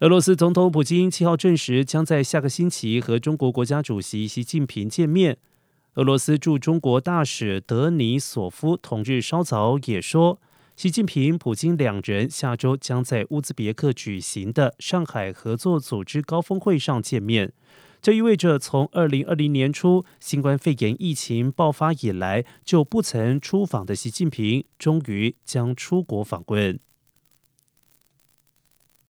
俄罗斯总统普京七号证实，将在下个星期和中国国家主席习近平见面。俄罗斯驻中国大使德尼索夫同日稍早也说，习近平、普京两人下周将在乌兹别克举行的上海合作组织高峰会上见面。这意味着，从二零二零年初新冠肺炎疫情爆发以来就不曾出访的习近平，终于将出国访问。